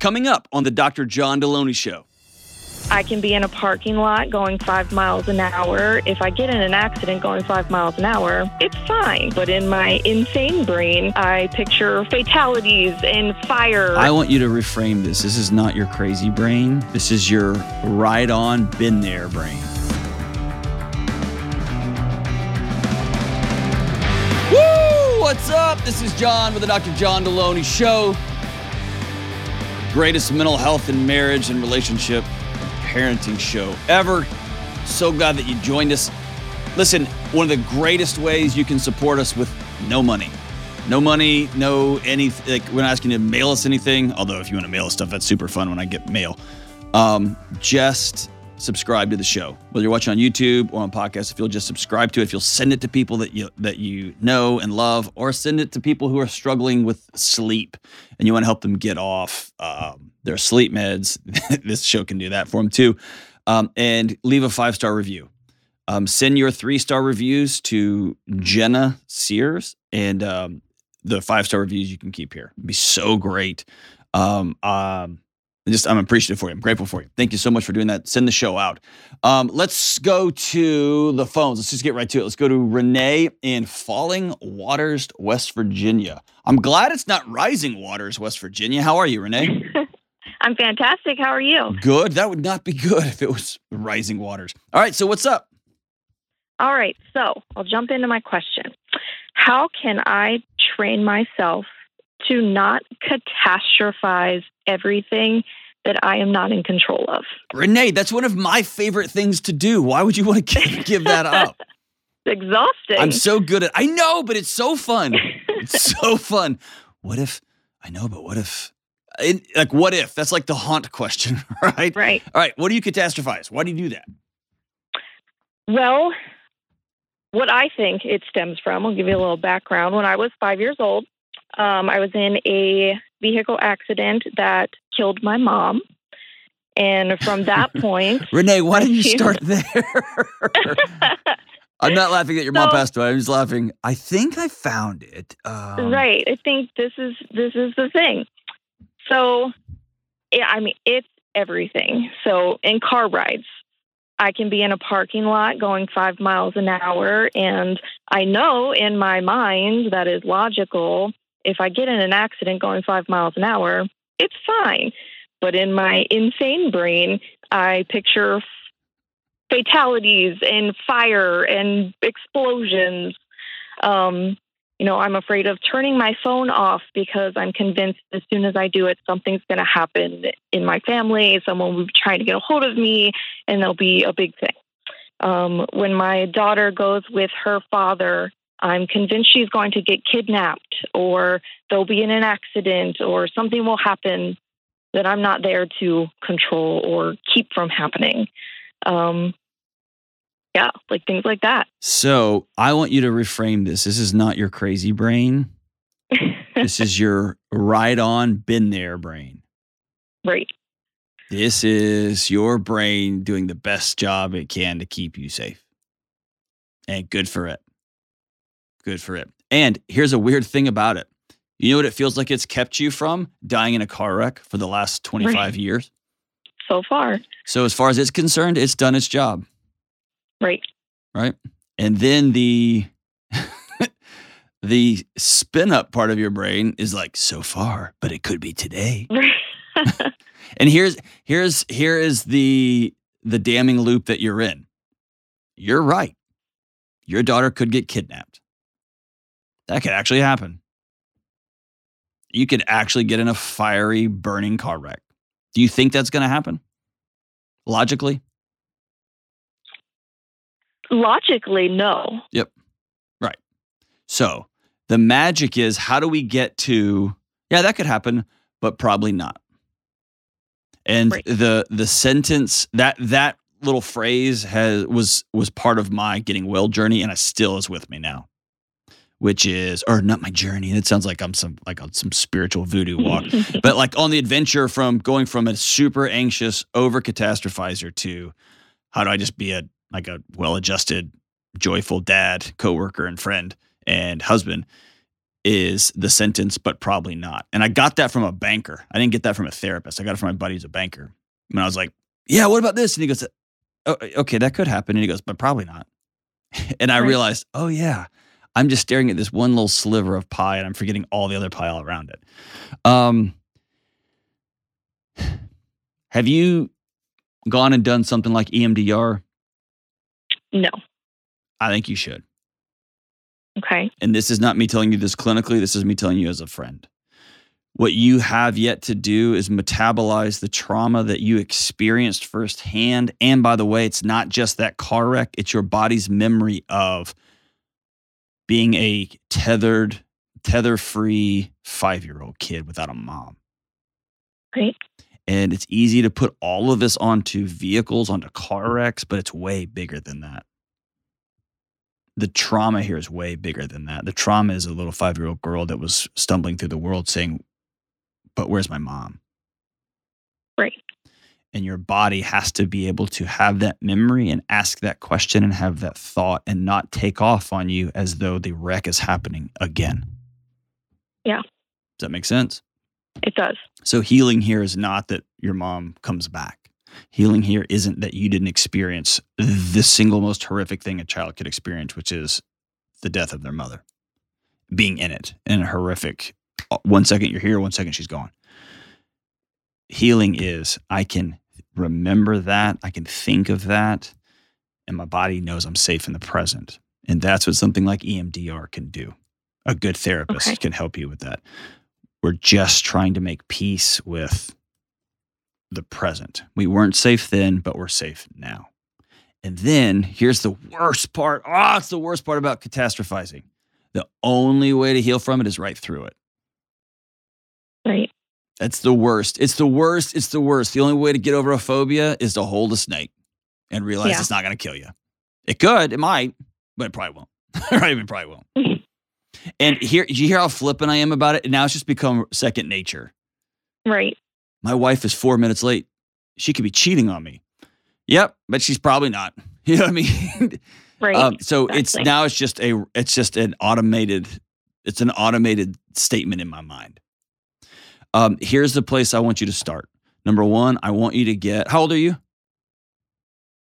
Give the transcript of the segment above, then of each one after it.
Coming up on the Dr. John Delony Show. I can be in a parking lot going five miles an hour. If I get in an accident going five miles an hour, it's fine. But in my insane brain, I picture fatalities and fire. I want you to reframe this. This is not your crazy brain. This is your ride on, been there brain. Woo! What's up? This is John with the Dr. John Delony Show. Greatest mental health and marriage and relationship and parenting show ever. So glad that you joined us. Listen, one of the greatest ways you can support us with no money. No money, no anything. Like, we're not asking you to mail us anything. Although, if you want to mail us stuff, that's super fun when I get mail. Um, just subscribe to the show. Whether you're watching on YouTube or on podcast, if you'll just subscribe to it, if you'll send it to people that you that you know and love, or send it to people who are struggling with sleep and you want to help them get off um, their sleep meds, this show can do that for them too. Um, and leave a five star review. Um, send your three star reviews to Jenna Sears, and um, the five star reviews you can keep here. It'd be so great. Um, um, just I'm appreciative for you. I'm grateful for you. Thank you so much for doing that. Send the show out. Um, let's go to the phones. Let's just get right to it. Let's go to Renee in Falling Waters, West Virginia. I'm glad it's not Rising Waters, West Virginia. How are you, Renee? I'm fantastic. How are you? Good. That would not be good if it was Rising Waters. All right. So what's up? All right. So I'll jump into my question. How can I train myself to not catastrophize everything that I am not in control of. Renee, that's one of my favorite things to do. Why would you want to give, give that up? it's exhausting. I'm so good at I know, but it's so fun. it's so fun. What if I know, but what if it, like what if? That's like the haunt question, right? Right. All right. What do you catastrophize? Why do you do that? Well, what I think it stems from, I'll give you a little background. When I was five years old, um, I was in a vehicle accident that killed my mom. And from that point, Renee, why didn't you start there? I'm not laughing at your so, mom passed away. I'm just laughing. I think I found it. Um, right. I think this is this is the thing. So, yeah, I mean, it's everything. So, in car rides, I can be in a parking lot going five miles an hour, and I know in my mind that is logical if I get in an accident going five miles an hour, it's fine. But in my insane brain, I picture fatalities and fire and explosions. Um, you know, I'm afraid of turning my phone off because I'm convinced as soon as I do it, something's going to happen in my family. Someone will be trying to get a hold of me, and there'll be a big thing. Um, when my daughter goes with her father I'm convinced she's going to get kidnapped or there'll be in an accident or something will happen that I'm not there to control or keep from happening. Um, yeah, like things like that. So I want you to reframe this. This is not your crazy brain. this is your ride on, been there brain. Right. This is your brain doing the best job it can to keep you safe. And good for it. Good for it. And here's a weird thing about it. You know what it feels like it's kept you from dying in a car wreck for the last 25 right. years? So far. So, as far as it's concerned, it's done its job. Right. Right. And then the the spin up part of your brain is like so far, but it could be today. and here's here's here is the the damning loop that you're in. You're right. Your daughter could get kidnapped. That could actually happen. You could actually get in a fiery, burning car wreck. Do you think that's going to happen? Logically? Logically, no. Yep. Right. So the magic is how do we get to, yeah, that could happen, but probably not. And right. the the sentence that that little phrase has was was part of my getting well journey and it still is with me now which is or not my journey. It sounds like I'm some like on some spiritual voodoo walk, but like on the adventure from going from a super anxious over catastrophizer to how do I just be a like a well adjusted, joyful dad, coworker, and friend and husband. is the sentence, but probably not. And I got that from a banker. I didn't get that from a therapist. I got it from my buddy who's a banker. And I was like, yeah, what about this? And he goes, oh, okay, that could happen. And he goes, but probably not. And I Right. realized, oh, yeah, I'm just staring at this one little sliver of pie and I'm forgetting all the other pie all around it. Um, have you gone and done something like EMDR? No. I think you should. Okay. and this is not me telling you this clinically, this is me telling you as a friend. What you have yet to do is metabolize the trauma that you experienced firsthand. And by the way, it's not just that car wreck, it's your body's memory of being a tethered, tether free five year old kid without a mom. Great. And it's easy to put all of this onto vehicles, onto car wrecks, but it's way bigger than that. The trauma here is way bigger than that. The trauma is a little five year old girl that was stumbling through the world saying, But where's my mom? Right. And your body has to be able to have that memory and ask that question and have that thought and not take off on you as though the wreck is happening again. Yeah. Does that make sense? It does. So healing here is not that your mom comes back. Healing here isn't that you didn't experience the single most horrific thing a child could experience, which is the death of their mother. Being in it in a horrific uh, one second you're here, one second she's gone. Healing is I can remember that, I can think of that, and my body knows I'm safe in the present. And that's what something like EMDR can do. A good therapist Okay. can help you with that we're just trying to make peace with the present. We weren't safe then, but we're safe now. And then here's the worst part. Oh, it's the worst part about catastrophizing. The only way to heal from it is right through it. Right. That's the worst. It's the worst. It's the worst. The only way to get over a phobia is to hold a snake and realize Yeah. it's not going to kill you. It could, it might, but it probably won't. right? It probably won't. and here, you hear how flippant I am about it? Now it's just become second nature. Right. My wife is four minutes late. She could be cheating on me. Yep, but she's probably not. You know what I mean? Right. um, so it's now it's just a it's just an automated it's an automated statement in my mind. Um, here's the place I want you to start. Number one, I want you to get how old are you?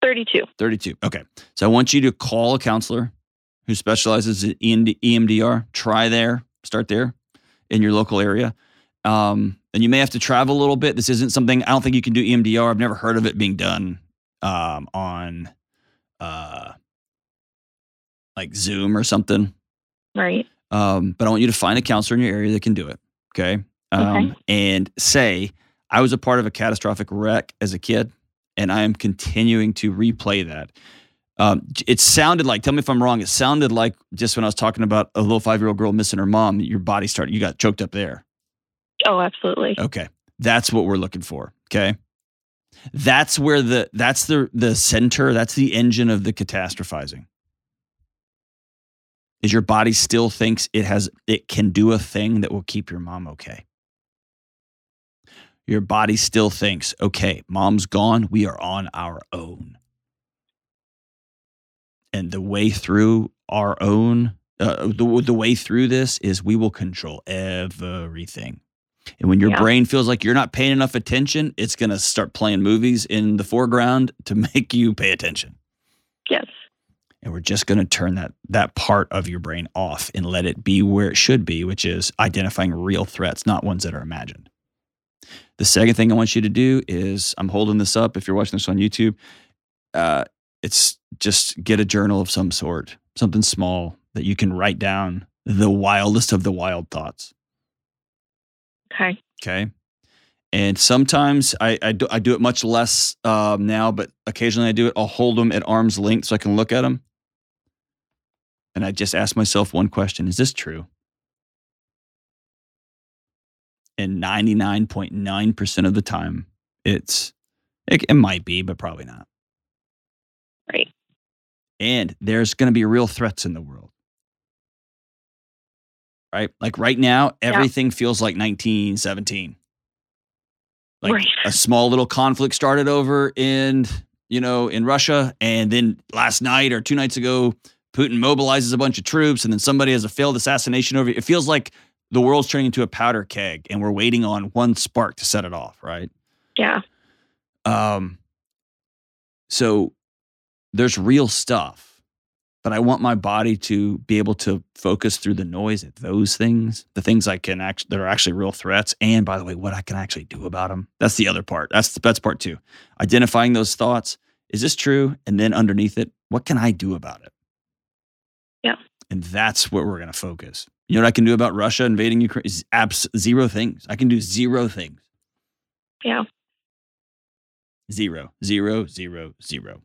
32. 32. Okay. So I want you to call a counselor who specializes in EMDR. Try there, start there in your local area. Um, and you may have to travel a little bit. This isn't something I don't think you can do EMDR. I've never heard of it being done um, on uh, like Zoom or something. Right. Um, but I want you to find a counselor in your area that can do it. Okay. Um, Okay. And say, I was a part of a catastrophic wreck as a kid, and I am continuing to replay that. Um, it sounded like, tell me if I'm wrong, it sounded like just when I was talking about a little five year old girl missing her mom, your body started, you got choked up there. Oh, absolutely. Okay. That's what we're looking for. Okay. That's where the that's the the center, that's the engine of the catastrophizing. Is your body still thinks it has it can do a thing that will keep your mom okay. Your body still thinks, okay, mom's gone, we are on our own. And the way through our own uh, the, the way through this is we will control everything. And when your Yeah. brain feels like you're not paying enough attention, it's going to start playing movies in the foreground to make you pay attention. Yes. And we're just going to turn that that part of your brain off and let it be where it should be, which is identifying real threats, not ones that are imagined. The second thing I want you to do is I'm holding this up. If you're watching this on YouTube, uh, it's just get a journal of some sort, something small that you can write down the wildest of the wild thoughts. Okay. Okay. And sometimes I, I, do, I do it much less um, now, but occasionally I do it. I'll hold them at arm's length so I can look at them. And I just ask myself one question Is this true? And 99.9% of the time, it's, it, it might be, but probably not. Right. And there's going to be real threats in the world. Right? Like right now, Yeah. everything feels like 1917. Like Right. a small little conflict started over in, you know, in Russia. And then last night or two nights ago, Putin mobilizes a bunch of troops, and then somebody has a failed assassination over. It feels like the world's turning into a powder keg, and we're waiting on one spark to set it off. Right? Yeah. Um. So there's real stuff, but I want my body to be able to focus through the noise at those things, the things I can actually that are actually real threats, and by the way, what I can actually do about them. That's the other part. That's that's part two. Identifying those thoughts. Is this true? And then underneath it, what can I do about it? Yeah. And that's what we're going to focus. You know what I can do about Russia invading Ukraine? Is abs- zero things. I can do zero things. Yeah. Zero, zero, zero, zero.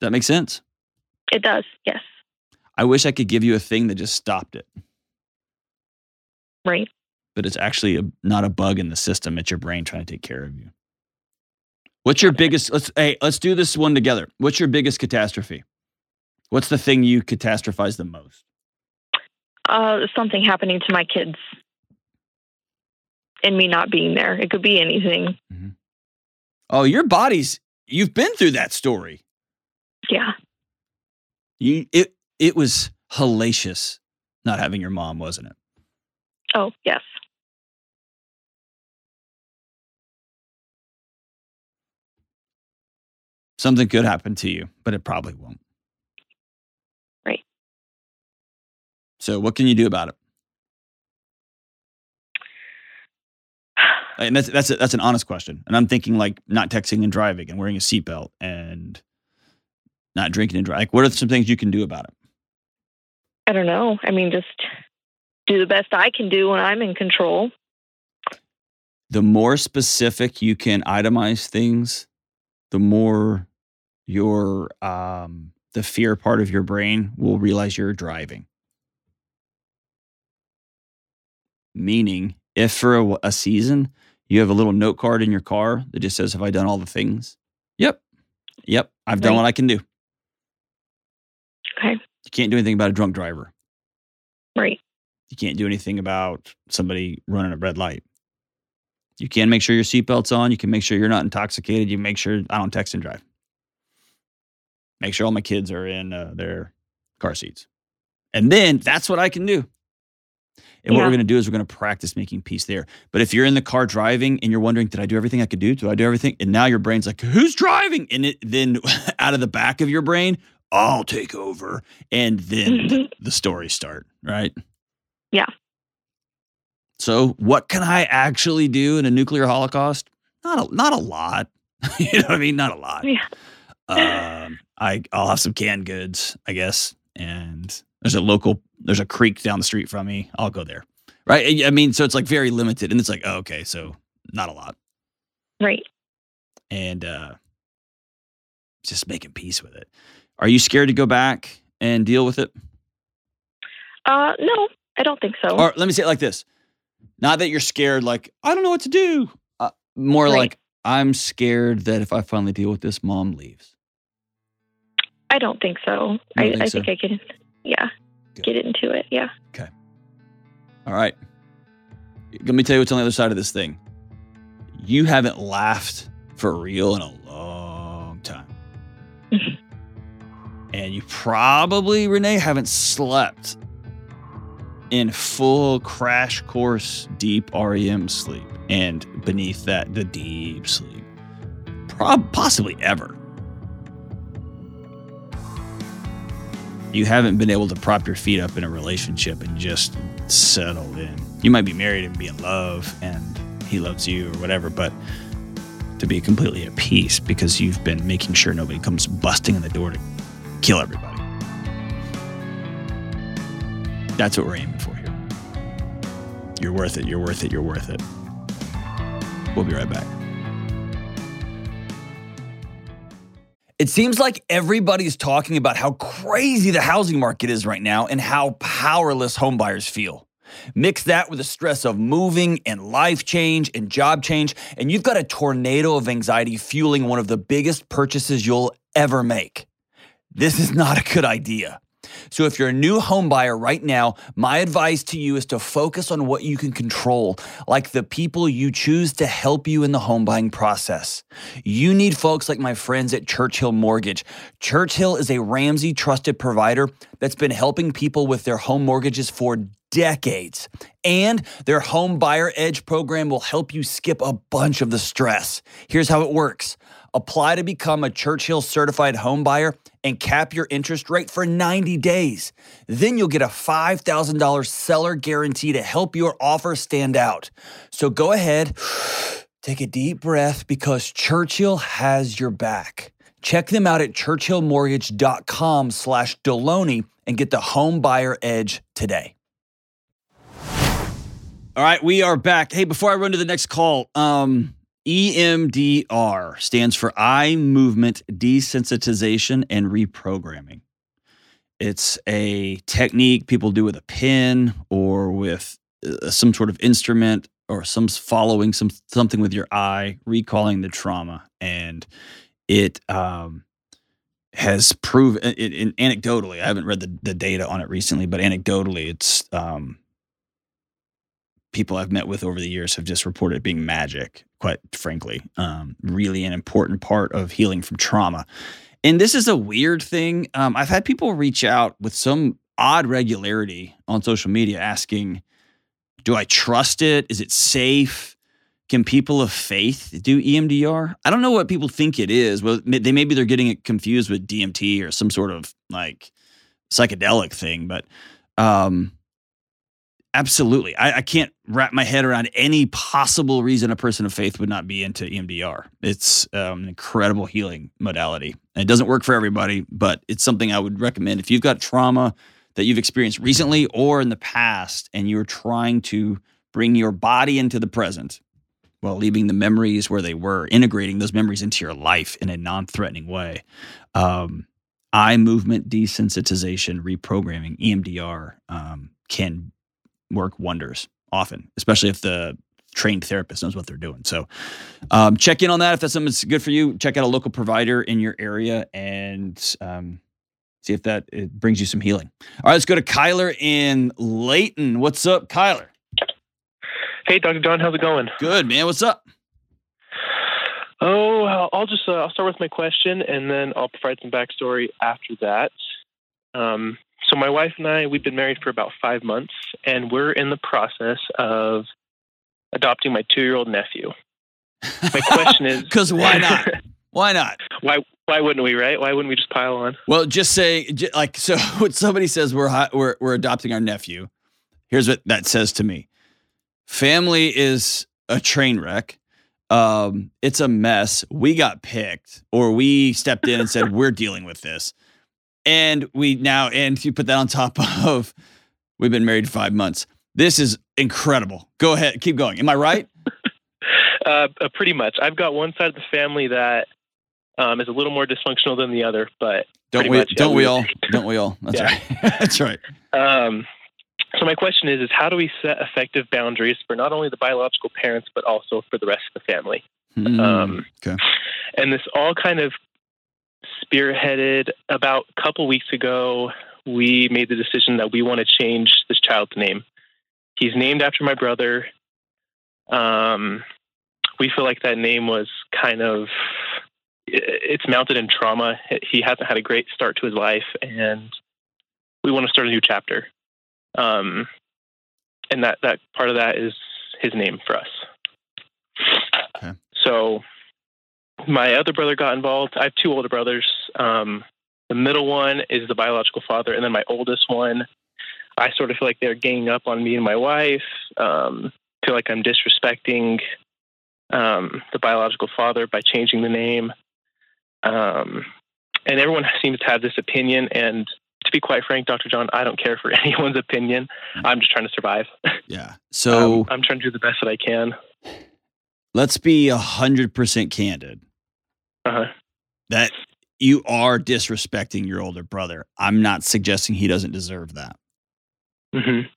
That makes sense. It does. Yes. I wish I could give you a thing that just stopped it, Right. but it's actually a, not a bug in the system. It's your brain trying to take care of you. What's your biggest? Let's hey, let's do this one together. What's your biggest catastrophe? What's the thing you catastrophize the most? Uh, something happening to my kids and me not being there. It could be anything. Oh, your body's. You've been through that story. Yeah. You it it was hellacious not having your mom, wasn't it? Oh, yes. Something could happen to you, but it probably won't. So, what can you do about it? And that's that's a, that's an honest question. And I'm thinking like not texting and driving and wearing a seatbelt and not drinking and driving. Like, what are some things you can do about it? I don't know. I mean, just do the best I can do when I'm in control. The more specific you can itemize things, the more your um, the fear part of your brain will realize you're driving. Meaning, if for a, a season you have a little note card in your car that just says, "Have I done all the things?" Yep, yep, I've done Right. what I can do. Okay. You can't do anything about a drunk driver. Right. You can't do anything about somebody running a red light. You can make sure your seatbelt's on. You can make sure you're not intoxicated. You make sure I don't text and drive. Make sure all my kids are in uh, their car seats. And then that's what I can do. And what we're going to do is we're going to practice making peace there. But if you're in the car driving and you're wondering, did I do everything I could do? Do I do everything? And now your brain's like, who's driving? And it then out of the back of your brain, I'll take over. And then the stories start, right? Yeah. So, what can I actually do in a nuclear holocaust? Not a, not a lot. you know what I mean? Not a lot. Yeah. Um, I I'll have some canned goods, I guess, and there's a local there's a creek down the street from me. I'll go there. Right? I mean, so it's like very limited, and it's like, oh, okay, so not a lot, Right. and uh, just making peace with it. Are you scared to go back and deal with it? Uh, no, I don't think so. Or let me say it like this: not that you're scared, like I don't know what to do. Uh, more Right. like I'm scared that if I finally deal with this, mom leaves. I don't think so. I, think I so? think I can, yeah, Good. get into it. Yeah. Okay. All right. Let me tell you what's on the other side of this thing. You haven't laughed for real in a long time. and you probably, Renee, haven't slept in full crash course deep REM sleep. And beneath that, the deep sleep. Prob- possibly ever. You haven't been able to prop your feet up in a relationship and just settle in. You might be married and be in love and he loves you or whatever, but to be completely at peace because you've been making sure nobody comes busting in the door to kill everybody. That's what we're aiming for here. You're worth it. You're worth it. You're worth it. We'll be right back. It seems like everybody's talking about how crazy the housing market is right now and how powerless homebuyers feel. Mix that with the stress of moving and life change and job change, and you've got a tornado of anxiety fueling one of the biggest purchases you'll ever make. This is not a good idea. So if you're a new home buyer right now, my advice to you is to focus on what you can control, like the people you choose to help you in the home buying process. You need folks like my friends at Churchill Mortgage. Churchill is a Ramsey trusted provider that's been helping people with their home mortgages for decades. And their Home Buyer Edge program will help you skip a bunch of the stress. Here's how it works apply to become a Churchill certified home buyer and cap your interest rate for 90 days. Then you'll get a $5,000 seller guarantee to help your offer stand out. So go ahead, take a deep breath because Churchill has your back. Check them out at churchillmortgage.com slash Delony and get the home buyer edge today. All right, we are back. Hey, before I run to the next call, um, EMDR stands for eye movement desensitization and reprogramming. It's a technique people do with a pen or with uh, some sort of instrument or some following some something with your eye, recalling the trauma, and it um, has proven it, it, anecdotally. I haven't read the, the data on it recently, but anecdotally, it's um, people I've met with over the years have just reported being magic, quite frankly. Um, really an important part of healing from trauma. And this is a weird thing. Um, I've had people reach out with some odd regularity on social media asking, Do I trust it? Is it safe? Can people of faith do EMDR? I don't know what people think it is. Well, they maybe they're getting it confused with DMT or some sort of like psychedelic thing, but um, Absolutely. I, I, can't wrap my head around any possible reason a person of faith would not be into EMDR. It's um, an incredible healing modality. And it doesn't work for everybody, but it's something I would recommend. If you've got trauma that you've experienced recently or in the past, and you're trying to bring your body into the present while leaving the memories where they were, integrating those memories into your life in a non threatening way, um, eye movement desensitization, reprogramming, EMDR um, can work wonders often, especially if the trained therapist knows what they're doing. So um, check in on that. If that's something that's good for you, check out a local provider in your area and um, see if that it brings you some healing. All right, let's go to Kyler in Layton. What's up, Kyler? Hey, Dr. John, how's it going? Good, man. What's up? Oh, I'll just uh, I'll start with my question and then I'll provide some backstory after that. Um, so my wife and I, we've been married for about five months, and we're in the process of adopting my two-year-old nephew. My question is, because why not? Why not? why why wouldn't we? Right? Why wouldn't we just pile on? Well, just say like so. When somebody says we're we're we're adopting our nephew, here's what that says to me: family is a train wreck. Um, it's a mess. We got picked, or we stepped in and said we're dealing with this. And we now, and you put that on top of, we've been married five months. This is incredible. Go ahead, keep going. Am I right? uh, uh, pretty much. I've got one side of the family that um, is a little more dysfunctional than the other, but don't we? Much, don't yeah, we all? Don't we all? That's right. That's right. Um, so my question is: is how do we set effective boundaries for not only the biological parents but also for the rest of the family? Mm, um, okay. And this all kind of spearheaded about a couple weeks ago. We made the decision that we want to change this child's name. He's named after my brother. Um, we feel like that name was kind of it's mounted in trauma. He hasn't had a great start to his life, and we want to start a new chapter. Um, and that that part of that is his name for us. Okay. So my other brother got involved. I have two older brothers. Um, the middle one is the biological father, and then my oldest one, I sort of feel like they're ganging up on me and my wife. Um, feel like I'm disrespecting um, the biological father by changing the name. Um, and everyone seems to have this opinion. And to be quite frank, Dr. John, I don't care for anyone's opinion. I'm just trying to survive. Yeah. So I'm trying to do the best that I can. Let's be a hundred percent candid uh-huh. that you are disrespecting your older brother. I'm not suggesting he doesn't deserve that. Mm-hmm.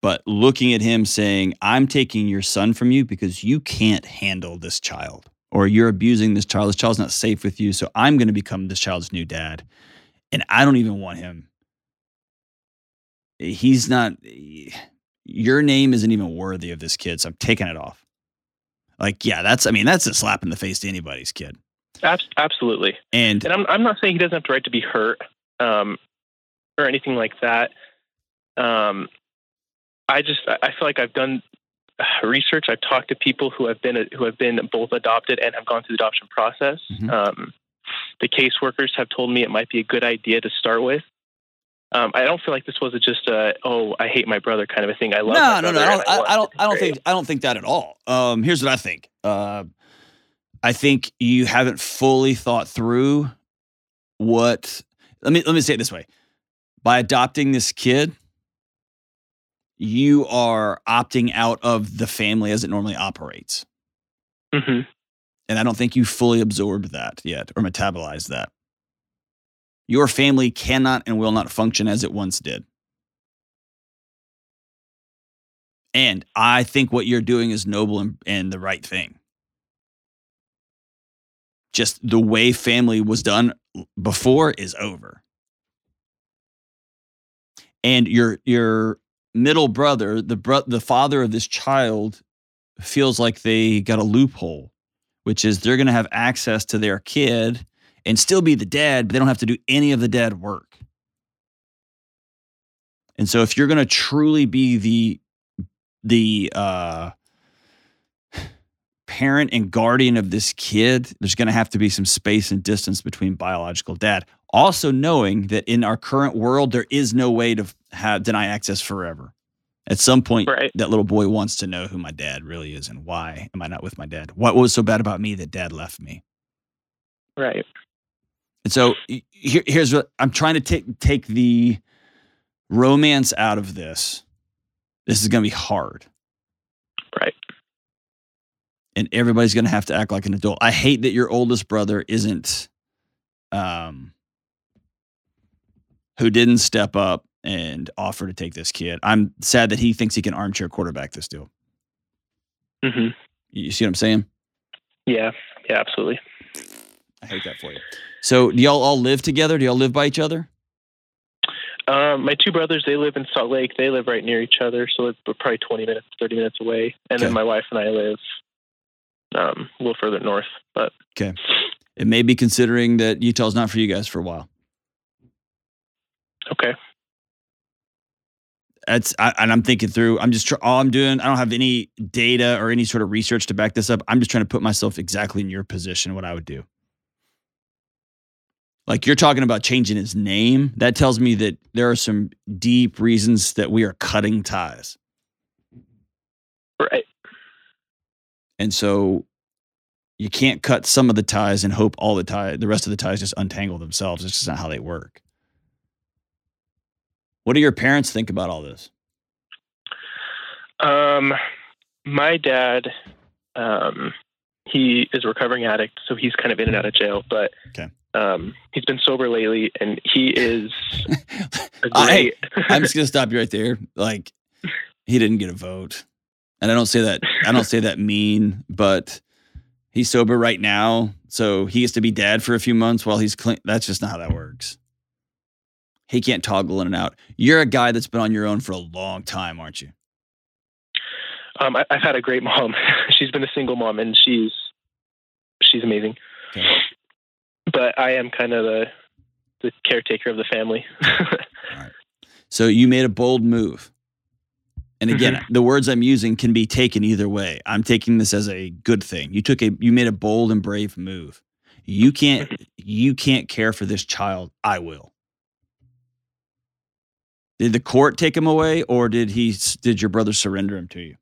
But looking at him saying, I'm taking your son from you because you can't handle this child, or you're abusing this child. This child's not safe with you. So I'm going to become this child's new dad. And I don't even want him he's not. Your name isn't even worthy of this kid, so I'm taking it off. Like, yeah, that's. I mean, that's a slap in the face to anybody's kid. Absolutely. And and I'm I'm not saying he doesn't have the right to be hurt, um, or anything like that. Um, I just I feel like I've done research. I've talked to people who have been who have been both adopted and have gone through the adoption process. Mhm. Um, the caseworkers have told me it might be a good idea to start with. Um, I don't feel like this was a just a oh I hate my brother kind of a thing. I love no, no, no. I don't. I, I don't. I don't think. I don't think that at all. Um, here's what I think. Uh, I think you haven't fully thought through what. Let me let me say it this way: by adopting this kid, you are opting out of the family as it normally operates, Mm-hmm. and I don't think you fully absorbed that yet or metabolized that. Your family cannot and will not function as it once did. And I think what you're doing is noble and, and the right thing. Just the way family was done before is over. And your your middle brother, the bro- the father of this child, feels like they got a loophole, which is they're going to have access to their kid and still be the dad, but they don't have to do any of the dad work. And so if you're going to truly be the the uh parent and guardian of this kid, there's going to have to be some space and distance between biological dad. Also knowing that in our current world there is no way to have deny access forever. At some point Right. that little boy wants to know who my dad really is and why am I not with my dad? What was so bad about me that dad left me? Right. And so here, here's what I'm trying to take take the romance out of this. This is going to be hard, Right. and everybody's going to have to act like an adult. I hate that your oldest brother isn't, um, who didn't step up and offer to take this kid. I'm sad that he thinks he can armchair quarterback this deal. hmm You see what I'm saying? Yeah. Yeah. Absolutely. I hate that for you. So, do y'all all live together? Do y'all live by each other? Um, my two brothers, they live in Salt Lake. They live right near each other, so we're probably 20 minutes, 30 minutes away. And Okay. then my wife and I live um, a little further north. But okay, It may be considering that Utah's not for you guys for a while. okay, that's I, and I'm thinking through. I'm just tr- all I'm doing. I don't have any data or any sort of research to back this up. I'm just trying to put myself exactly in your position. What I would do. Like you're talking about changing his name. That tells me that there are some deep reasons that we are cutting ties. right, And so you can't cut some of the ties and hope all the tie the rest of the ties just untangle themselves. It's just not how they work. What do your parents think about all this? Um, my dad, um, he is a recovering addict, so he's kind of in and out of jail. But Okay. Um, he's been sober lately, and he is a Uh. I'm just gonna stop you right there. Like, he didn't get a vote, and I don't say that. I don't say that mean, but he's sober right now, so he gets to be dad for a few months while he's clean. That's just not how that works. He can't toggle in and out. You're a guy that's been on your own for a long time, aren't you? um, I, I've had a great mom. she's been a single mom, and she's she's amazing. Okay. But I am kind of the the caretaker of the family. So you made a bold move. And again, the words I'm using can be taken either way. I'm taking this as a good thing. You took a you made a bold and brave move. You can't you can't care for this child. I will. Did the court take him away or did he did your brother surrender him to you?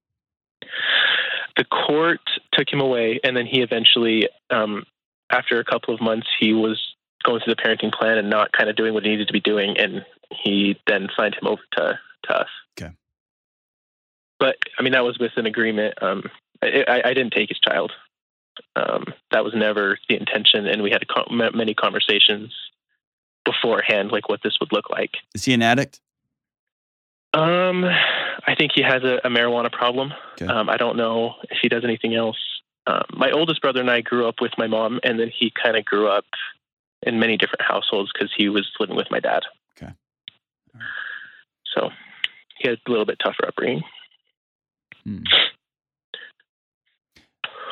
the court took him away, and then he eventually, um, after a couple of months, he was going through the parenting plan and not kind of doing what he needed to be doing, and he then signed him over to to us. Okay. But I mean, that was with an agreement. Um, I, I, I didn't take his child. Um, that was never the intention, and we had co- many conversations beforehand, like what this would look like. Is he an addict? Um, I think he has a, a marijuana problem. Okay. Um, I don't know if he does anything else. Um, my oldest brother and I grew up with my mom, and then he kind of grew up in many different households because he was living with my dad. Okay. So he had a little bit tougher upbringing. Hmm.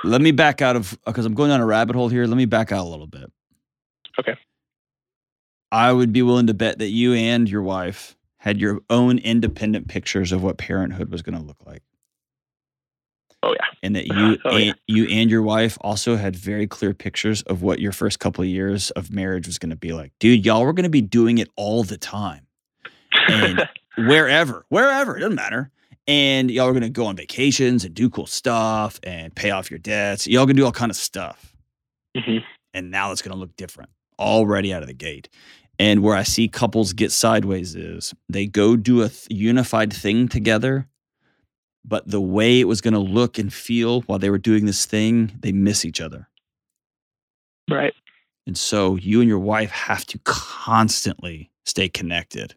Let me back out of because I'm going down a rabbit hole here. Let me back out a little bit. Okay. I would be willing to bet that you and your wife had your own independent pictures of what parenthood was going to look like. Oh yeah. And that you Oh, and, yeah. you and your wife also had very clear pictures of what your first couple of years of marriage was going to be like. Dude, y'all were going to be doing it all the time. And wherever, wherever, it doesn't matter. And y'all are gonna go on vacations and do cool stuff and pay off your debts. Y'all gonna do all kind of stuff. Mhm. And now it's gonna look different already out of the gate. And where I see couples get sideways is they go do a th- unified thing together, but the way it was gonna look and feel while they were doing this thing, they miss each other. Right. And so you and your wife have to constantly stay connected.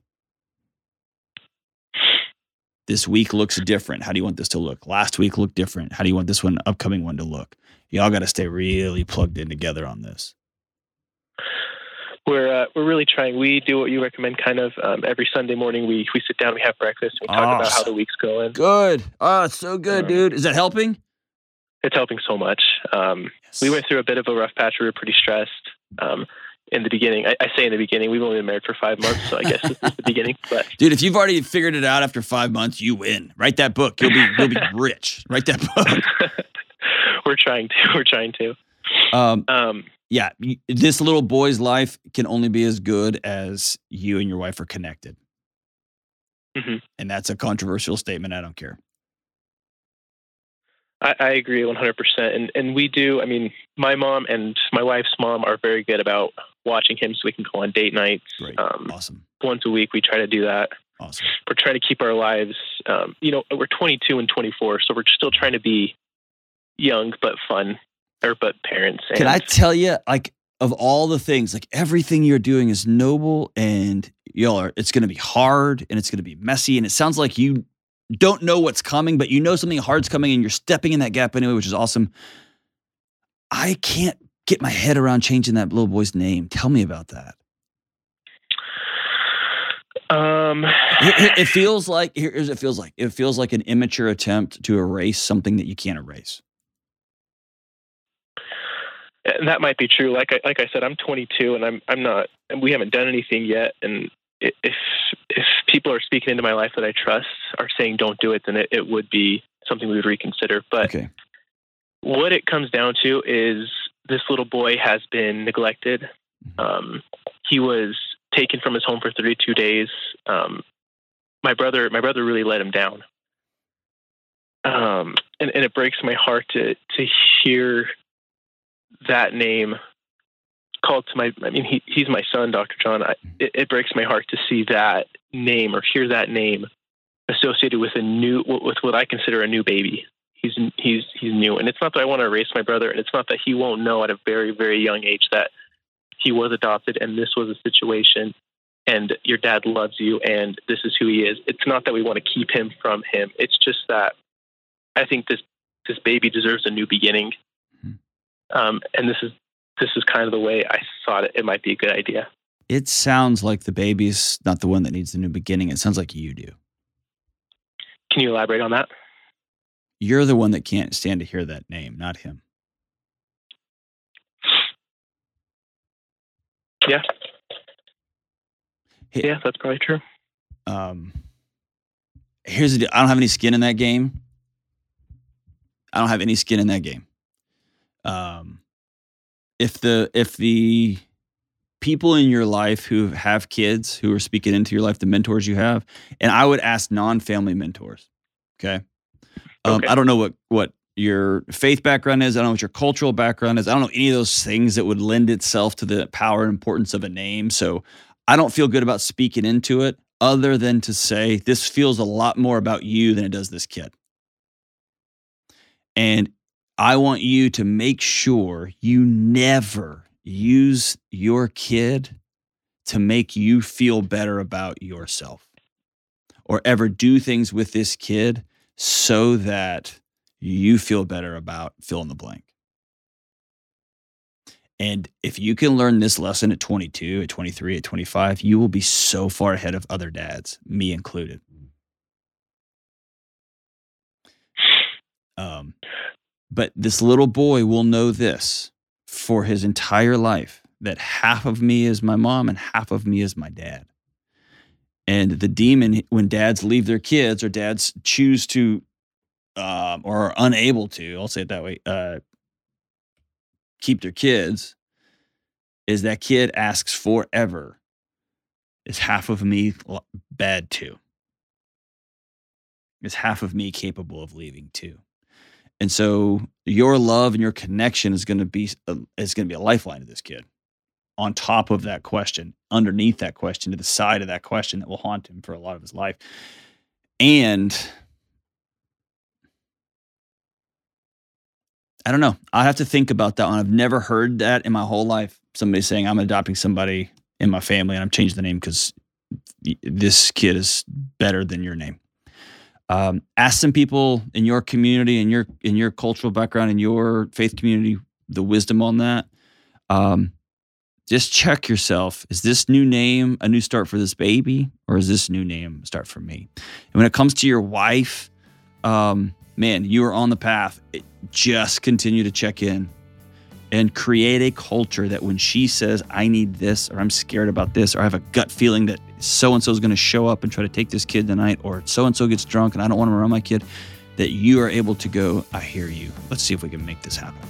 This week looks different. How do you want this to look? Last week looked different. How do you want this one, upcoming one, to look? Y'all got to stay really plugged in together on this. We're uh, we're really trying. We do what you recommend. Kind of um, every Sunday morning, we we sit down, we have breakfast, and we talk about how the week's going. Good. Oh, it's so good, Um, dude. Is that helping? It's helping so much. Um, we went through a bit of a rough patch. We were pretty stressed um, in the beginning. I, I say in the beginning. We've only been married for five months, so I guess this is the beginning. But Dude, if you've already figured it out after five months, you win. Write that book. You'll be you'll be rich. Write that book. we're trying to. We're trying to. Um, Um, yeah, this little boy's life can only be as good as you and your wife are connected. Mhm. And that's a controversial statement. I don't care. I, I agree 100%. And and we do. I mean, my mom and my wife's mom are very good about watching him, so we can go on date nights. Great. Um, awesome. once a week, we try to do that. Awesome. We're trying to keep our lives. Um, you know, we're 22 and 24, so we're still trying to be young but fun, or but parents. And Can I tell you, like, of all the things, like everything you're doing is noble and y'all are, it's going to be hard and it's going to be messy. And it sounds like you don't know what's coming, but you know something hard's coming and you're stepping in that gap anyway, which is awesome. I can't get my head around changing that little boy's name. Tell me about that. Um, It, it- feels like here's it feels like. It feels like an immature attempt to erase something that you can't erase. And that might be true. Like I, like I said, I'm 22 and I'm I'm not. And we haven't done anything yet. And if if people are speaking into my life that I trust are saying don't do it, then it, it would be something we would reconsider. But Okay. what it comes down to is this little boy has been neglected. Um, he was taken from his home for 32 days. Um, my brother, my brother really let him down. Um, and, and it breaks my heart to to hear that name called to my. I mean, he, he's my son, Dr. John. I, it, it breaks my heart to see that name or hear that name associated with a new, with what I consider a new baby he's he's he's new and it's not that i want to erase my brother and it's not that he won't know at a very very young age that he was adopted and this was a situation and your dad loves you and this is who he is it's not that we want to keep him from him it's just that i think this this baby deserves a new beginning. Um, and this is this is kind of the way i thought it, it might be a good idea It sounds like the baby's not the one that needs the new beginning. It sounds like you do. can you elaborate on that You're the one that can't stand to hear that name, not him. yeah Hey- yeah that's probably true Um, here's the deal. I don't have any skin in that game. I don't have any skin in that game. Um, if the if the people in your life who have kids who are speaking into your life, the mentors you have, and I would ask non-family mentors. Okay. Um, Okay. I don't know what what your faith background is. I don't know what your cultural background is. I don't know any of those things that would lend itself to the power and importance of a name. So I don't feel good about speaking into it other than to say this feels a lot more about you than it does this kid. And I want you to make sure you never use your kid to make you feel better about yourself or ever do things with this kid so that you feel better about fill in the blank. And if you can learn this lesson at 22, at 23, at 25, you will be so far ahead of other dads, me included. Um, but this little boy will know this for his entire life that half of me is my mom and half of me is my dad. And the demon, when dads leave their kids or dads choose to um, or are unable to, I'll say it that way, uh, keep their kids, is that kid asks forever, is half of me bad too? Is half of me capable of leaving too? And so your love and your connection is going to be uh, is going to be a lifeline to this kid. On top of that question, underneath that question, to the side of that question that will haunt him for a lot of his life. And I don't know. I have to think about that one. I've never heard that in my whole life. Somebody saying I'm adopting somebody in my family and I'm changing the name because this kid is better than your name. Um, ask some people in your community, in your in your cultural background, in your faith community, the wisdom on that. Um, just check yourself. Is this new name a new start for this baby, or is this new name a start for me? And when it comes to your wife, um, man, you are on the path. Just continue to check in and create a culture that when she says, I need this, or I'm scared about this, or I have a gut feeling that so and so is going to show up and try to take this kid tonight, or so and so gets drunk and I don't want him around my kid, that you are able to go, I hear you. Let's see if we can make this happen.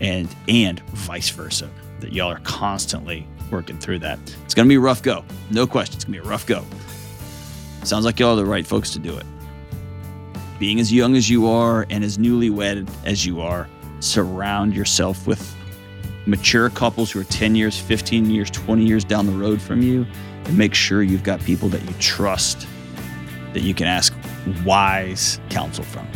And and vice versa. That y'all are constantly working through that. It's gonna be a rough go. No question. It's gonna be a rough go. Sounds like y'all are the right folks to do it. Being as young as you are and as newlywed as you are, surround yourself with mature couples who are 10 years, 15 years, 20 years down the road from you, and make sure you've got people that you trust that you can ask wise counsel from.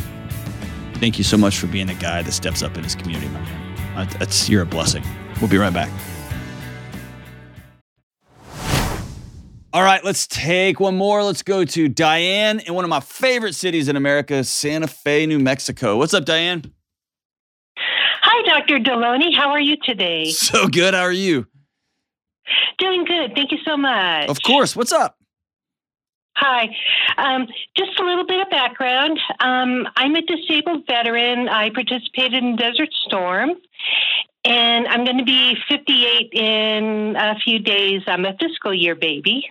Thank you so much for being a guy that steps up in his community, my man. That's you're a blessing. We'll be right back. All right, let's take one more. Let's go to Diane in one of my favorite cities in America, Santa Fe, New Mexico. What's up, Diane? Hi, Dr. Delony. How are you today? So good. How are you? Doing good. Thank you so much. Of course. What's up? Hi. Um, just a little bit of background. Um, I'm a disabled veteran. I participated in Desert Storm, and I'm going to be 58 in a few days. I'm a fiscal year baby.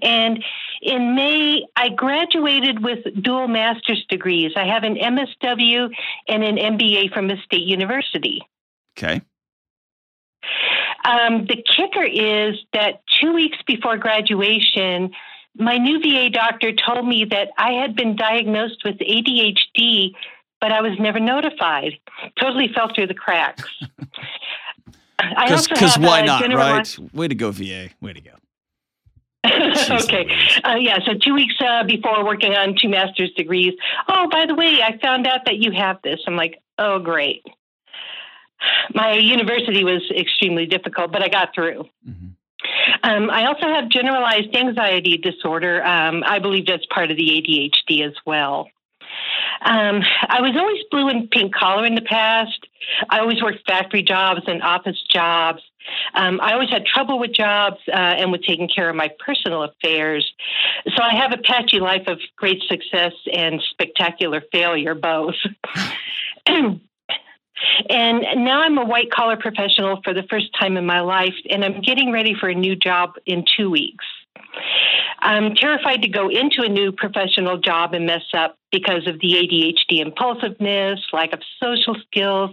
And in May, I graduated with dual master's degrees. I have an MSW and an MBA from a state university. Okay. Um, the kicker is that two weeks before graduation, my new VA doctor told me that I had been diagnosed with ADHD, but I was never notified. Totally fell through the cracks. Because why not, right? Way to go, VA. Way to go. okay. Uh, yeah. So two weeks uh, before working on two master's degrees. Oh, by the way, I found out that you have this. I'm like, oh, great. My university was extremely difficult, but I got through. Mm-hmm. Um, I also have generalized anxiety disorder. Um, I believe that's part of the ADHD as well. Um, I was always blue and pink collar in the past. I always worked factory jobs and office jobs. Um, I always had trouble with jobs uh, and with taking care of my personal affairs. So I have a patchy life of great success and spectacular failure, both. and now I'm a white collar professional for the first time in my life, and I'm getting ready for a new job in two weeks. I'm terrified to go into a new professional job and mess up because of the ADHD impulsiveness, lack of social skills,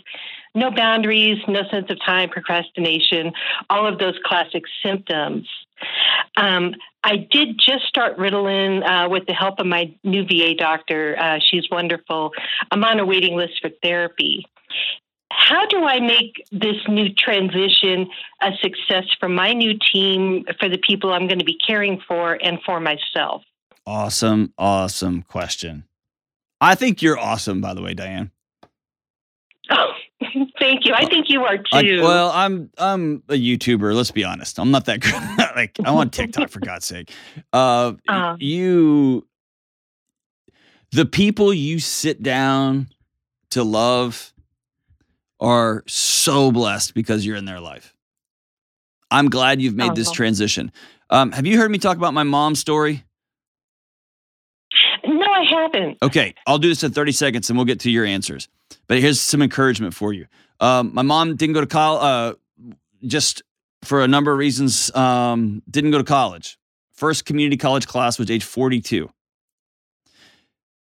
no boundaries, no sense of time, procrastination, all of those classic symptoms. Um, I did just start Ritalin uh, with the help of my new VA doctor. Uh, she's wonderful. I'm on a waiting list for therapy. How do I make this new transition a success for my new team, for the people I'm going to be caring for, and for myself? Awesome, awesome question. I think you're awesome, by the way, Diane. Oh, thank you. I think you are too. well, I'm I'm a YouTuber. Let's be honest. I'm not that good. like I'm on TikTok for God's sake. Uh, uh, you, the people you sit down to love are so blessed because you're in their life. I'm glad you've made this transition. Um, have you heard me talk about my mom's story? Haven't. Okay, I'll do this in 30 seconds and we'll get to your answers. But here's some encouragement for you. Um, my mom didn't go to college, uh, just for a number of reasons, um, didn't go to college. First community college class was age 42.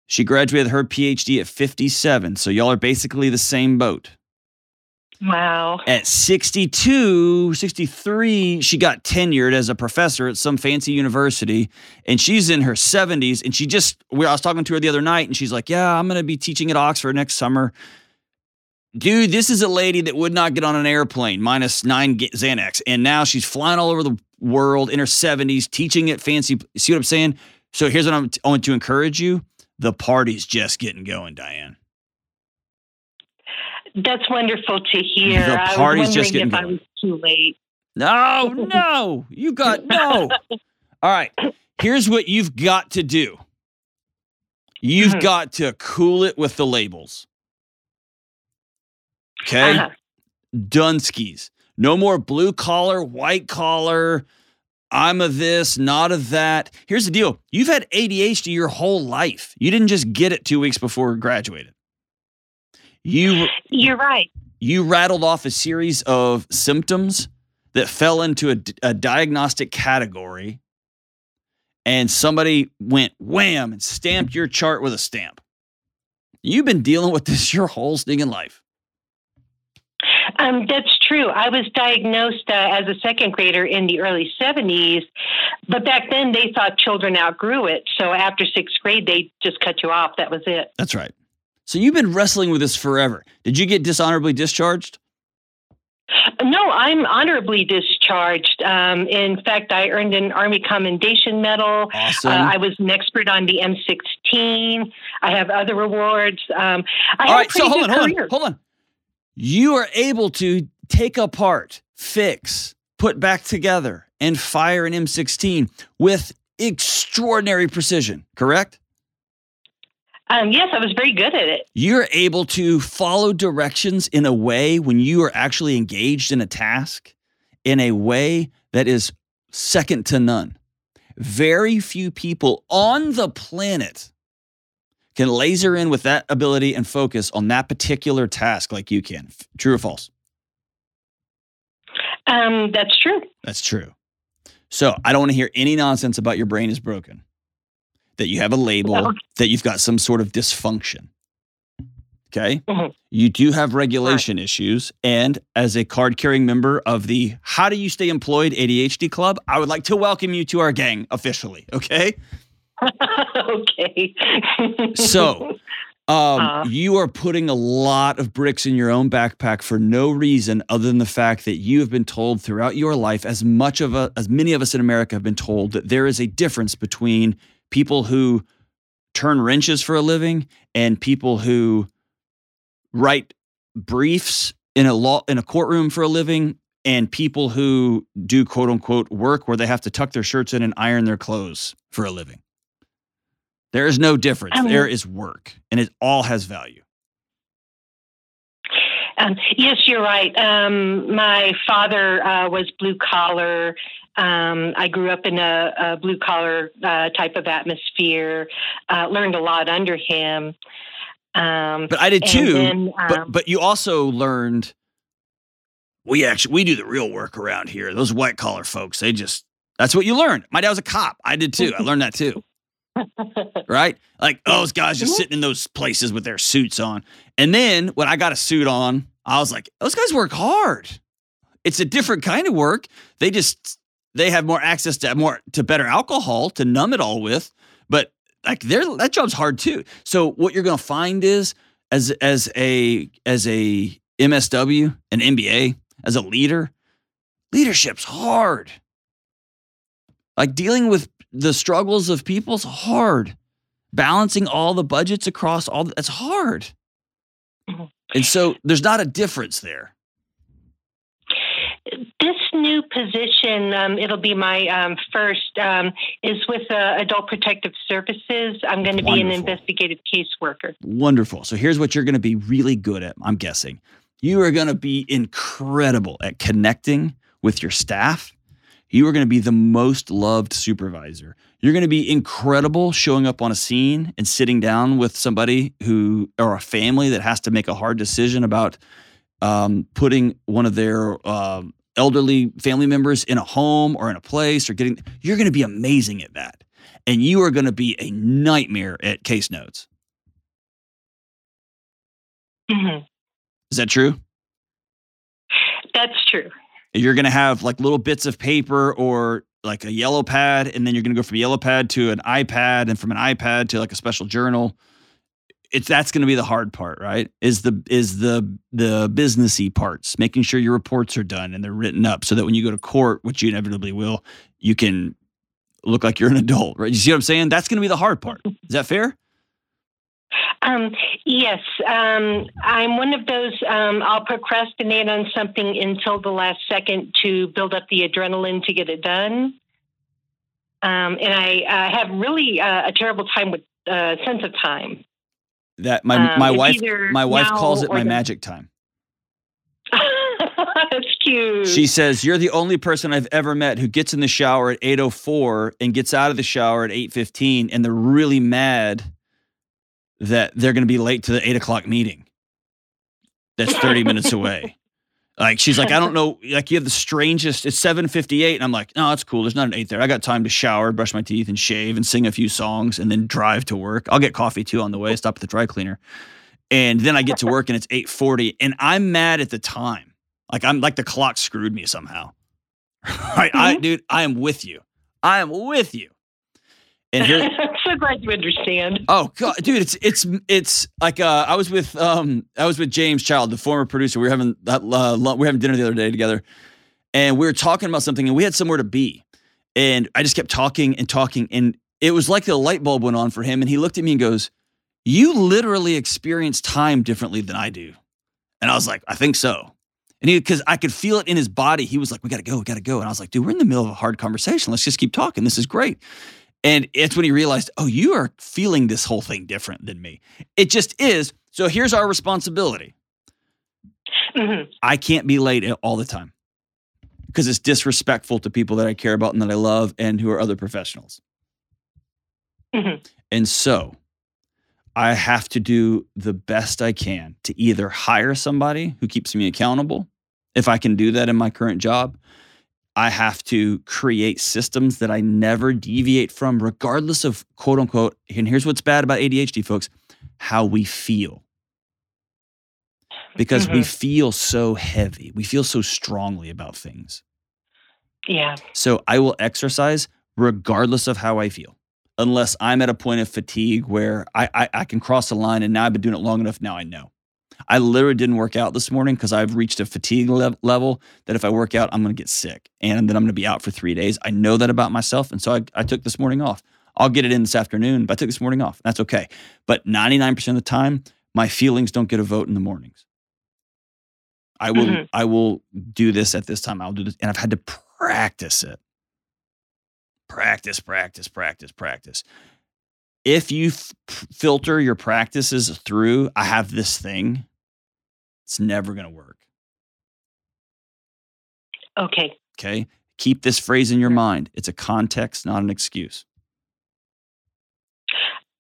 She graduated her PhD at 57. So y'all are basically the same boat. Wow. At 62, 63, she got tenured as a professor at some fancy university. And she's in her 70s. And she just, I was talking to her the other night, and she's like, Yeah, I'm going to be teaching at Oxford next summer. Dude, this is a lady that would not get on an airplane, minus nine Xanax. And now she's flying all over the world in her 70s, teaching at fancy. See what I'm saying? So here's what I'm, I want to encourage you the party's just getting going, Diane. That's wonderful to hear. The party's just getting if going. I was too late. No, no, you got no. All right, here's what you've got to do. You've Mhm. got to cool it with the labels. Okay, Uh-huh. Dunskies. No more blue collar, white collar. I'm a this, not a that. Here's the deal you've had ADHD your whole life. You didn't just get it two weeks before graduated. You You're right. you rattled off a series of symptoms that fell into a, a diagnostic category, and somebody went wham and stamped your chart with a stamp. You've been dealing with this your whole stinking life. Um, that's true. I was diagnosed uh, as a second grader in the early 70s, but back then they thought children outgrew it. So after sixth grade, they just cut you off. That was it. That's right. So you've been wrestling with this forever. Did you get dishonorably discharged? No, I'm honorably discharged. Um, in fact, I earned an Army Commendation Medal. Awesome. Uh, I was an expert on the M16. I have other awards. Um, I All right, so hold on, hold on, hold on. You are able to take apart, fix, put back together, and fire an M16 with extraordinary precision, correct? Um, yes, I was very good at it. You're able to follow directions in a way when you are actually engaged in a task in a way that is second to none. Very few people on the planet can laser in with that ability and focus on that particular task like you can. True or false? Um, that's true. That's true. So I don't want to hear any nonsense about your brain is broken, that you have a label, No. that you've got some sort of dysfunction. Okay. Mhm. You do have regulation issues. And as a card carrying member of the How Do You Stay Employed ADHD Club, I would like to welcome you to our gang officially. Okay. okay. So, um, Uh. you are putting a lot of bricks in your own backpack for no reason other than the fact that you have been told throughout your life, as much of a, as many of us in America have been told, that there is a difference between people who turn wrenches for a living and people who write briefs in a law in a courtroom for a living and people who do quote unquote work where they have to tuck their shirts in and iron their clothes for a living. There is no difference. Um, there is work, and it all has value. Um, yes, you're right. Um, my father uh, was blue collar. Um, I grew up in a, a blue collar uh, type of atmosphere. Uh, learned a lot under him. Um, But I did too. then, but um, but you also learned we actually we do the real work around here. Those white collar folks, they just that's what you learn. My dad was a cop. I did too. I learned that too. right? Like oh, those guys just sitting in those places with their suits on. And then when I got a suit on, I was like, those guys work hard. It's a different kind of work. They just they have more access to more to better alcohol to numb it all with. But like that job's hard too. So what you're gonna find is as as a as a MSW, an MBA, as a leader, leadership's hard. Like dealing with the struggles of people's hard. Balancing all the budgets across all that's hard. Mhm. And so there's not a difference there. New position, um, it'll be my um, first, um, is with uh, Adult Protective Services. I'm going to be an investigative caseworker. Wonderful. So here's what you're going to be really good at, I'm guessing. You are going to be incredible at connecting with your staff. You are going to be the most loved supervisor. You're going to be incredible showing up on a scene and sitting down with somebody who, or a family that has to make a hard decision about um, putting one of their uh, elderly family members in a home or in a place or getting, you're going to be amazing at that. And you are going to be a nightmare at case notes. hmm Is that true? That's true. You're going to have like little bits of paper or like a yellow pad, and then you're going to go from a yellow pad to an iPad, and from an iPad to like a special journal. It's that's going to be the hard part, right? Is the is the the businessy parts, making sure your reports are done and they're written up, so that when you go to court, which you inevitably will, you can look like you're an adult, right? You see what I'm saying? That's going to be the hard part. Is that fair? Um, yes, um, I'm one of those. Um, I'll procrastinate on something until the last second to build up the adrenaline to get it done. Um, and I uh, have really uh, a terrible time with uh, sense of time. That my Um, my wife my wife calls it my the- magic time. That's cute. She says, You're the only person I've ever met who gets in the shower at 8.04 and gets out of the shower at 8.15 and they're really mad that they're going to be late to the 8 o'clock meeting that's 30 minutes away. Like, she's like, I don't know. Like, you have the strangest, it's 7.58. And I'm like, No, that's cool. There's not an 8 there. I got time to shower, brush my teeth, and shave and sing a few songs and then drive to work. I'll get coffee too on the way, stop at the dry cleaner. And then I get to work and it's 8.40 and I'm mad at the time. Like I'm like the clock screwed me somehow. right? I mm-hmm. dude, I am with you. I am with you. And here I'm so glad you understand. Oh god, dude, it's it's it's like uh I was with um I was with James Child, the former producer. We were having that uh, we were having dinner the other day together. And we were talking about something and we had somewhere to be. And I just kept talking and talking and it was like the light bulb went on for him and he looked at me and goes, "You literally experience time differently than I do." And I was like, "I think so." And he, because I could feel it in his body, he was like, "We got to go, we got to go." And I was like, "Dude, we're in the middle of a hard conversation. Let's just keep talking. This is great." And it's when he realized, "Oh, you are feeling this whole thing different than me. It just is." So here's our responsibility. Mhm. I can't be late all the time because it's disrespectful to people that I care about and that I love and who are other professionals. Mhm. And so I have to do the best I can to either hire somebody who keeps me accountable. If I can do that in my current job, I have to create systems that I never deviate from, regardless of quote unquote. And here's what's bad about ADHD, folks how we feel. Because we Mhm. feel so heavy, we feel so strongly about things. Yeah. So I will exercise regardless of how I feel, unless I'm at a point of fatigue where I, I, I can cross the line and now I've been doing it long enough. Now I know. I literally didn't work out this morning because I've reached a fatigue lev- level that if I work out, I'm going to get sick and then I'm going to be out for three days. I know that about myself. And so I, I took this morning off. I'll get it in this afternoon, but I took this morning off. That's okay. But 99% of the time, my feelings don't get a vote in the mornings. I will Mhm. I will do this at this time. I'll do this. And I've had to practice it. Practice, practice, practice, practice. If you f- filter your practices through, I have this thing, it's never going to work. Okay. Okay. Keep this phrase in your mm. mind. It's a context, not an excuse.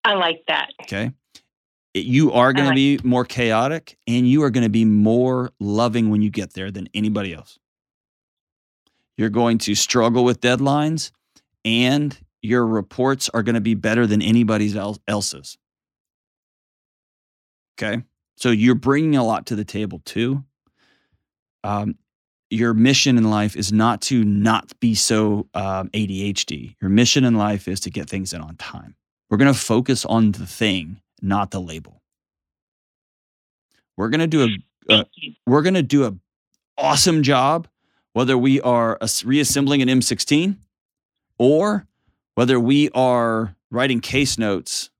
I like that. Okay. It- you are going like- to be more chaotic and you are going to be more loving when you get there than anybody else. You're going to struggle with deadlines and your reports are going to be better than anybody else- else's. Okay. So you're bringing a lot to the table too. Um, your mission in life is not to not be so um, ADHD. Your mission in life is to get things in on time. We're going to focus on the thing, not the label. We're going to do a we're going to do a awesome job whether we are reassembling an M16 or whether we are writing case notes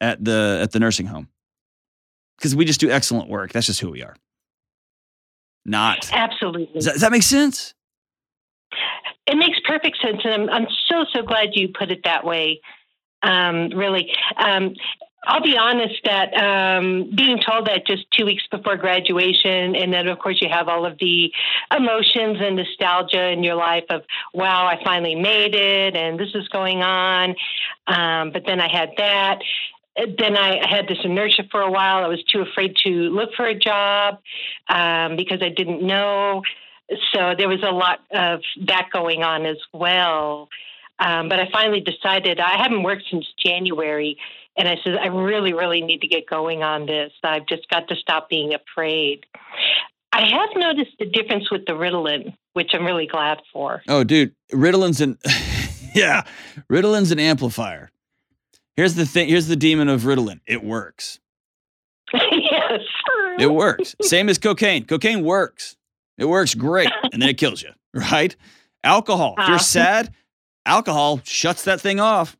at the at the nursing home. Cuz we just do excellent work. That's just who we are. Not Absolutely. does that, does that make sense? It makes perfect sense, and I'm I'm so so glad you put it that way. Um, really, um, I'll be honest that um, being told that just two weeks before graduation, and then of course you have all of the emotions and nostalgia in your life of, wow, I finally made it, and this is going on. Um, but then I had that. Then I had this inertia for a while. I was too afraid to look for a job um, because I didn't know. So there was a lot of that going on as well. Um, but I finally decided I haven't worked since January. And I said, I really, really need to get going on this. I've just got to stop being afraid. I have noticed the difference with the Ritalin, which I'm really glad for. Oh, dude, Ritalin's an yeah, Ritalin's an amplifier. Here's the thing. Here's the demon of Ritalin. It works. yes, it works. Same as cocaine. Cocaine works. It works great, and then it kills you. Right? Alcohol. If you're uh-huh. sad, alcohol shuts that thing off.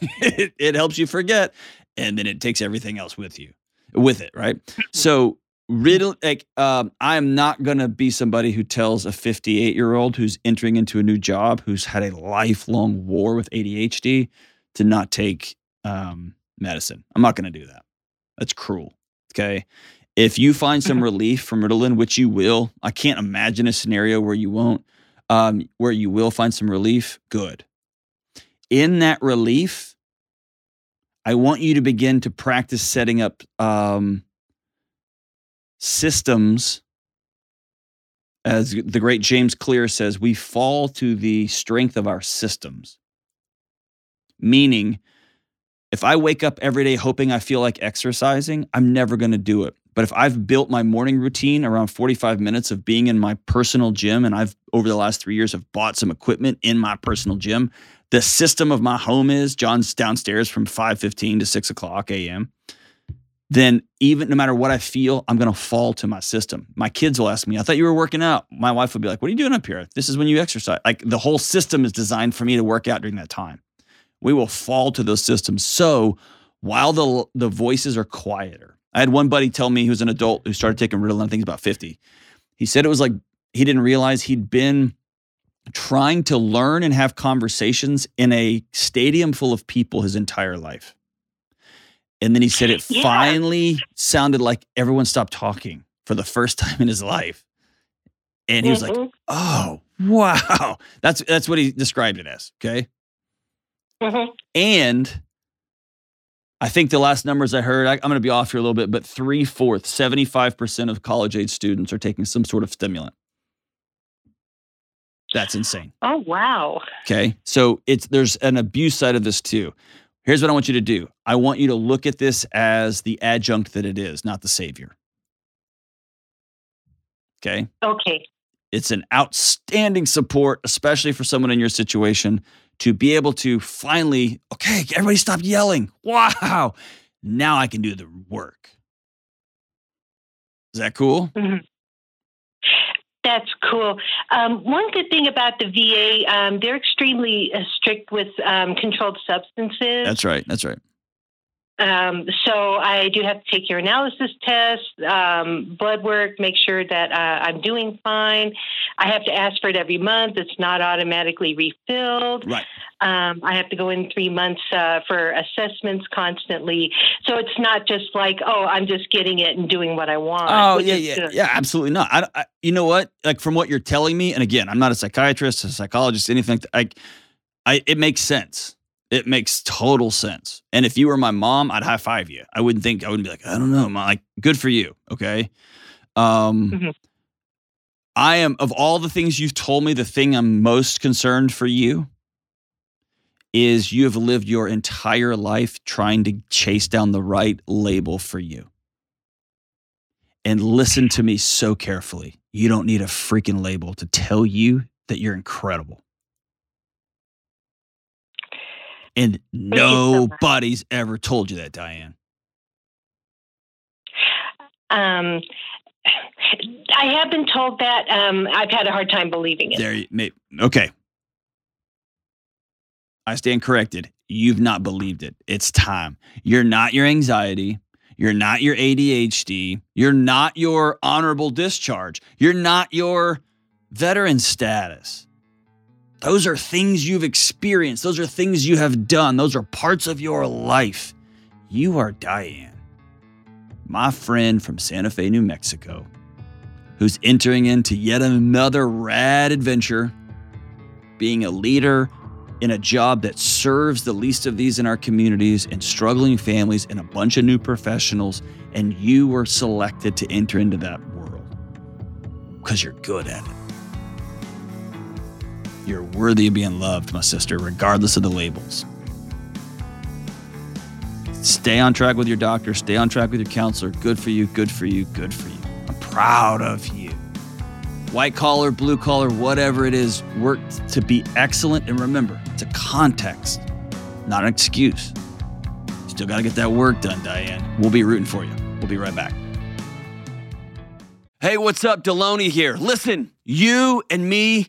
It, it helps you forget, and then it takes everything else with you, with it, right? So riddle like um, i'm not going to be somebody who tells a 58 year old who's entering into a new job who's had a lifelong war with adhd to not take um, medicine. I'm not going to do that. That's cruel okay? If you find some relief from ritalin which you will i can't imagine a scenario where you won't um, where you will find some relief good in that relief, I want you to begin to practice setting up um, systems. As the great James Clear says, we fall to the strength of our systems. Meaning, if I wake up every day hoping I feel like exercising, I'm never going to do it. But if I've built my morning routine around 45 minutes of being in my personal gym, and I've over the last three years have bought some equipment in my personal gym, the system of my home is John's downstairs from 5:15 to 6 o'clock a.m. Then even no matter what I feel, I'm gonna fall to my system. My kids will ask me, I thought you were working out. My wife would be like, What are you doing up here? This is when you exercise. Like the whole system is designed for me to work out during that time. We will fall to those systems. So while the the voices are quieter. I had one buddy tell me he was an adult who started taking Ritalin, I think he's about 50. He said it was like he didn't realize he'd been trying to learn and have conversations in a stadium full of people his entire life. And then he said it yeah. finally sounded like everyone stopped talking for the first time in his life. And he was mm-hmm. like, "Oh, wow." That's that's what he described it as, okay? Mm-hmm. And I think the last numbers I heard, I, am going to be off here a little bit, but three fourths, 75% of college age students are taking some sort of stimulant. That's insane. Oh wow. Okay. So it's there's an abuse side of this too. Here's what I want you to do. I want you to look at this as the adjunct that it is, not the savior. Okay? Okay. It's an outstanding support, especially for someone in your situation, to be able to finally, okay, everybody stop yelling. Wow. Now I can do the work. Is that cool? Mm-hmm. That's cool. Um, one good thing about the VA, um, they're extremely uh, strict with um, controlled substances. That's right. That's right. Um, so I do have to take urinalysis test, um, blood work, make sure that uh, I'm doing fine. I have to ask for it every month. It's not automatically refilled. Right. Um, I have to go in three months uh, for assessments constantly. So it's not just like, oh, I'm just getting it and doing what I want. Oh yeah, yeah, good. yeah, absolutely not. I, I, you know what? Like from what you're telling me, and again, I'm not a psychiatrist, a psychologist, anything. Like, I, it makes sense it makes total sense. And if you were my mom, I'd high five you. I wouldn't think I wouldn't be like, I don't know, mom. Like, good for you. Okay. Um, mm-hmm. I am of all the things you've told me, the thing I'm most concerned for you is you have lived your entire life trying to chase down the right label for you. And listen to me so carefully. You don't need a freaking label to tell you that you're incredible. And nobody's ever told you that, Diane. Um, I have been told that. Um, I've had a hard time believing it. There, you may, okay. I stand corrected. You've not believed it. It's time. You're not your anxiety. You're not your ADHD. You're not your honorable discharge. You're not your veteran status. Those are things you've experienced. Those are things you have done. Those are parts of your life. you are Diane, my friend from Santa Fe, New Mexico, who's entering into yet another rad adventure, being a leader in a job that serves the least of these in our communities and struggling families and a bunch of new professionals. And you were selected to enter into that world because you're good at it. You're worthy of being loved, my sister, regardless of the labels. Stay on track with your doctor, stay on track with your counselor. Good for you, good for you, good for you. I'm proud of you. White collar, blue collar, whatever it is, work to be excellent. And remember, it's a context, not an excuse. Still got to get that work done, Diane. We'll be rooting for you. We'll be right back. Hey, what's up? Delony here. Listen, you and me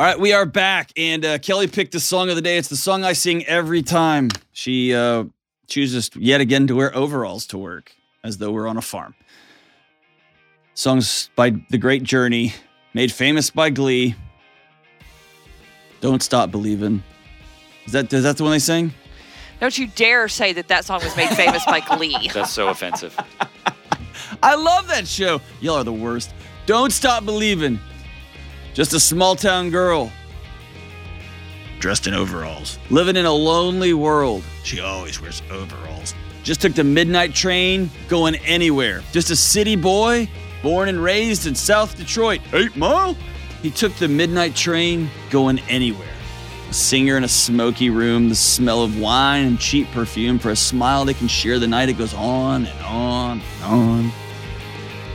All right, we are back, and uh, Kelly picked the song of the day. It's the song I sing every time she uh, chooses yet again to wear overalls to work, as though we're on a farm. Songs by The Great Journey, made famous by Glee. Don't stop believing. Is that is that the one they sing? Don't you dare say that that song was made famous by Glee. That's so offensive. I love that show. Y'all are the worst. Don't stop believing. Just a small town girl. Dressed in overalls. Living in a lonely world. She always wears overalls. Just took the midnight train, going anywhere. Just a city boy, born and raised in South Detroit. Eight mile? He took the midnight train, going anywhere. A singer in a smoky room, the smell of wine and cheap perfume. For a smile they can share the night, it goes on and on and on.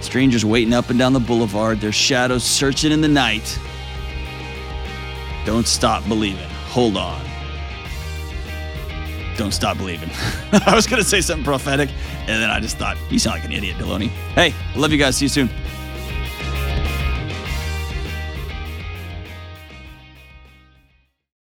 Strangers waiting up and down the boulevard, their shadows searching in the night. Don't stop believing. Hold on. Don't stop believing. I was going to say something prophetic, and then I just thought, you sound like an idiot, Delony. Hey, love you guys. See you soon.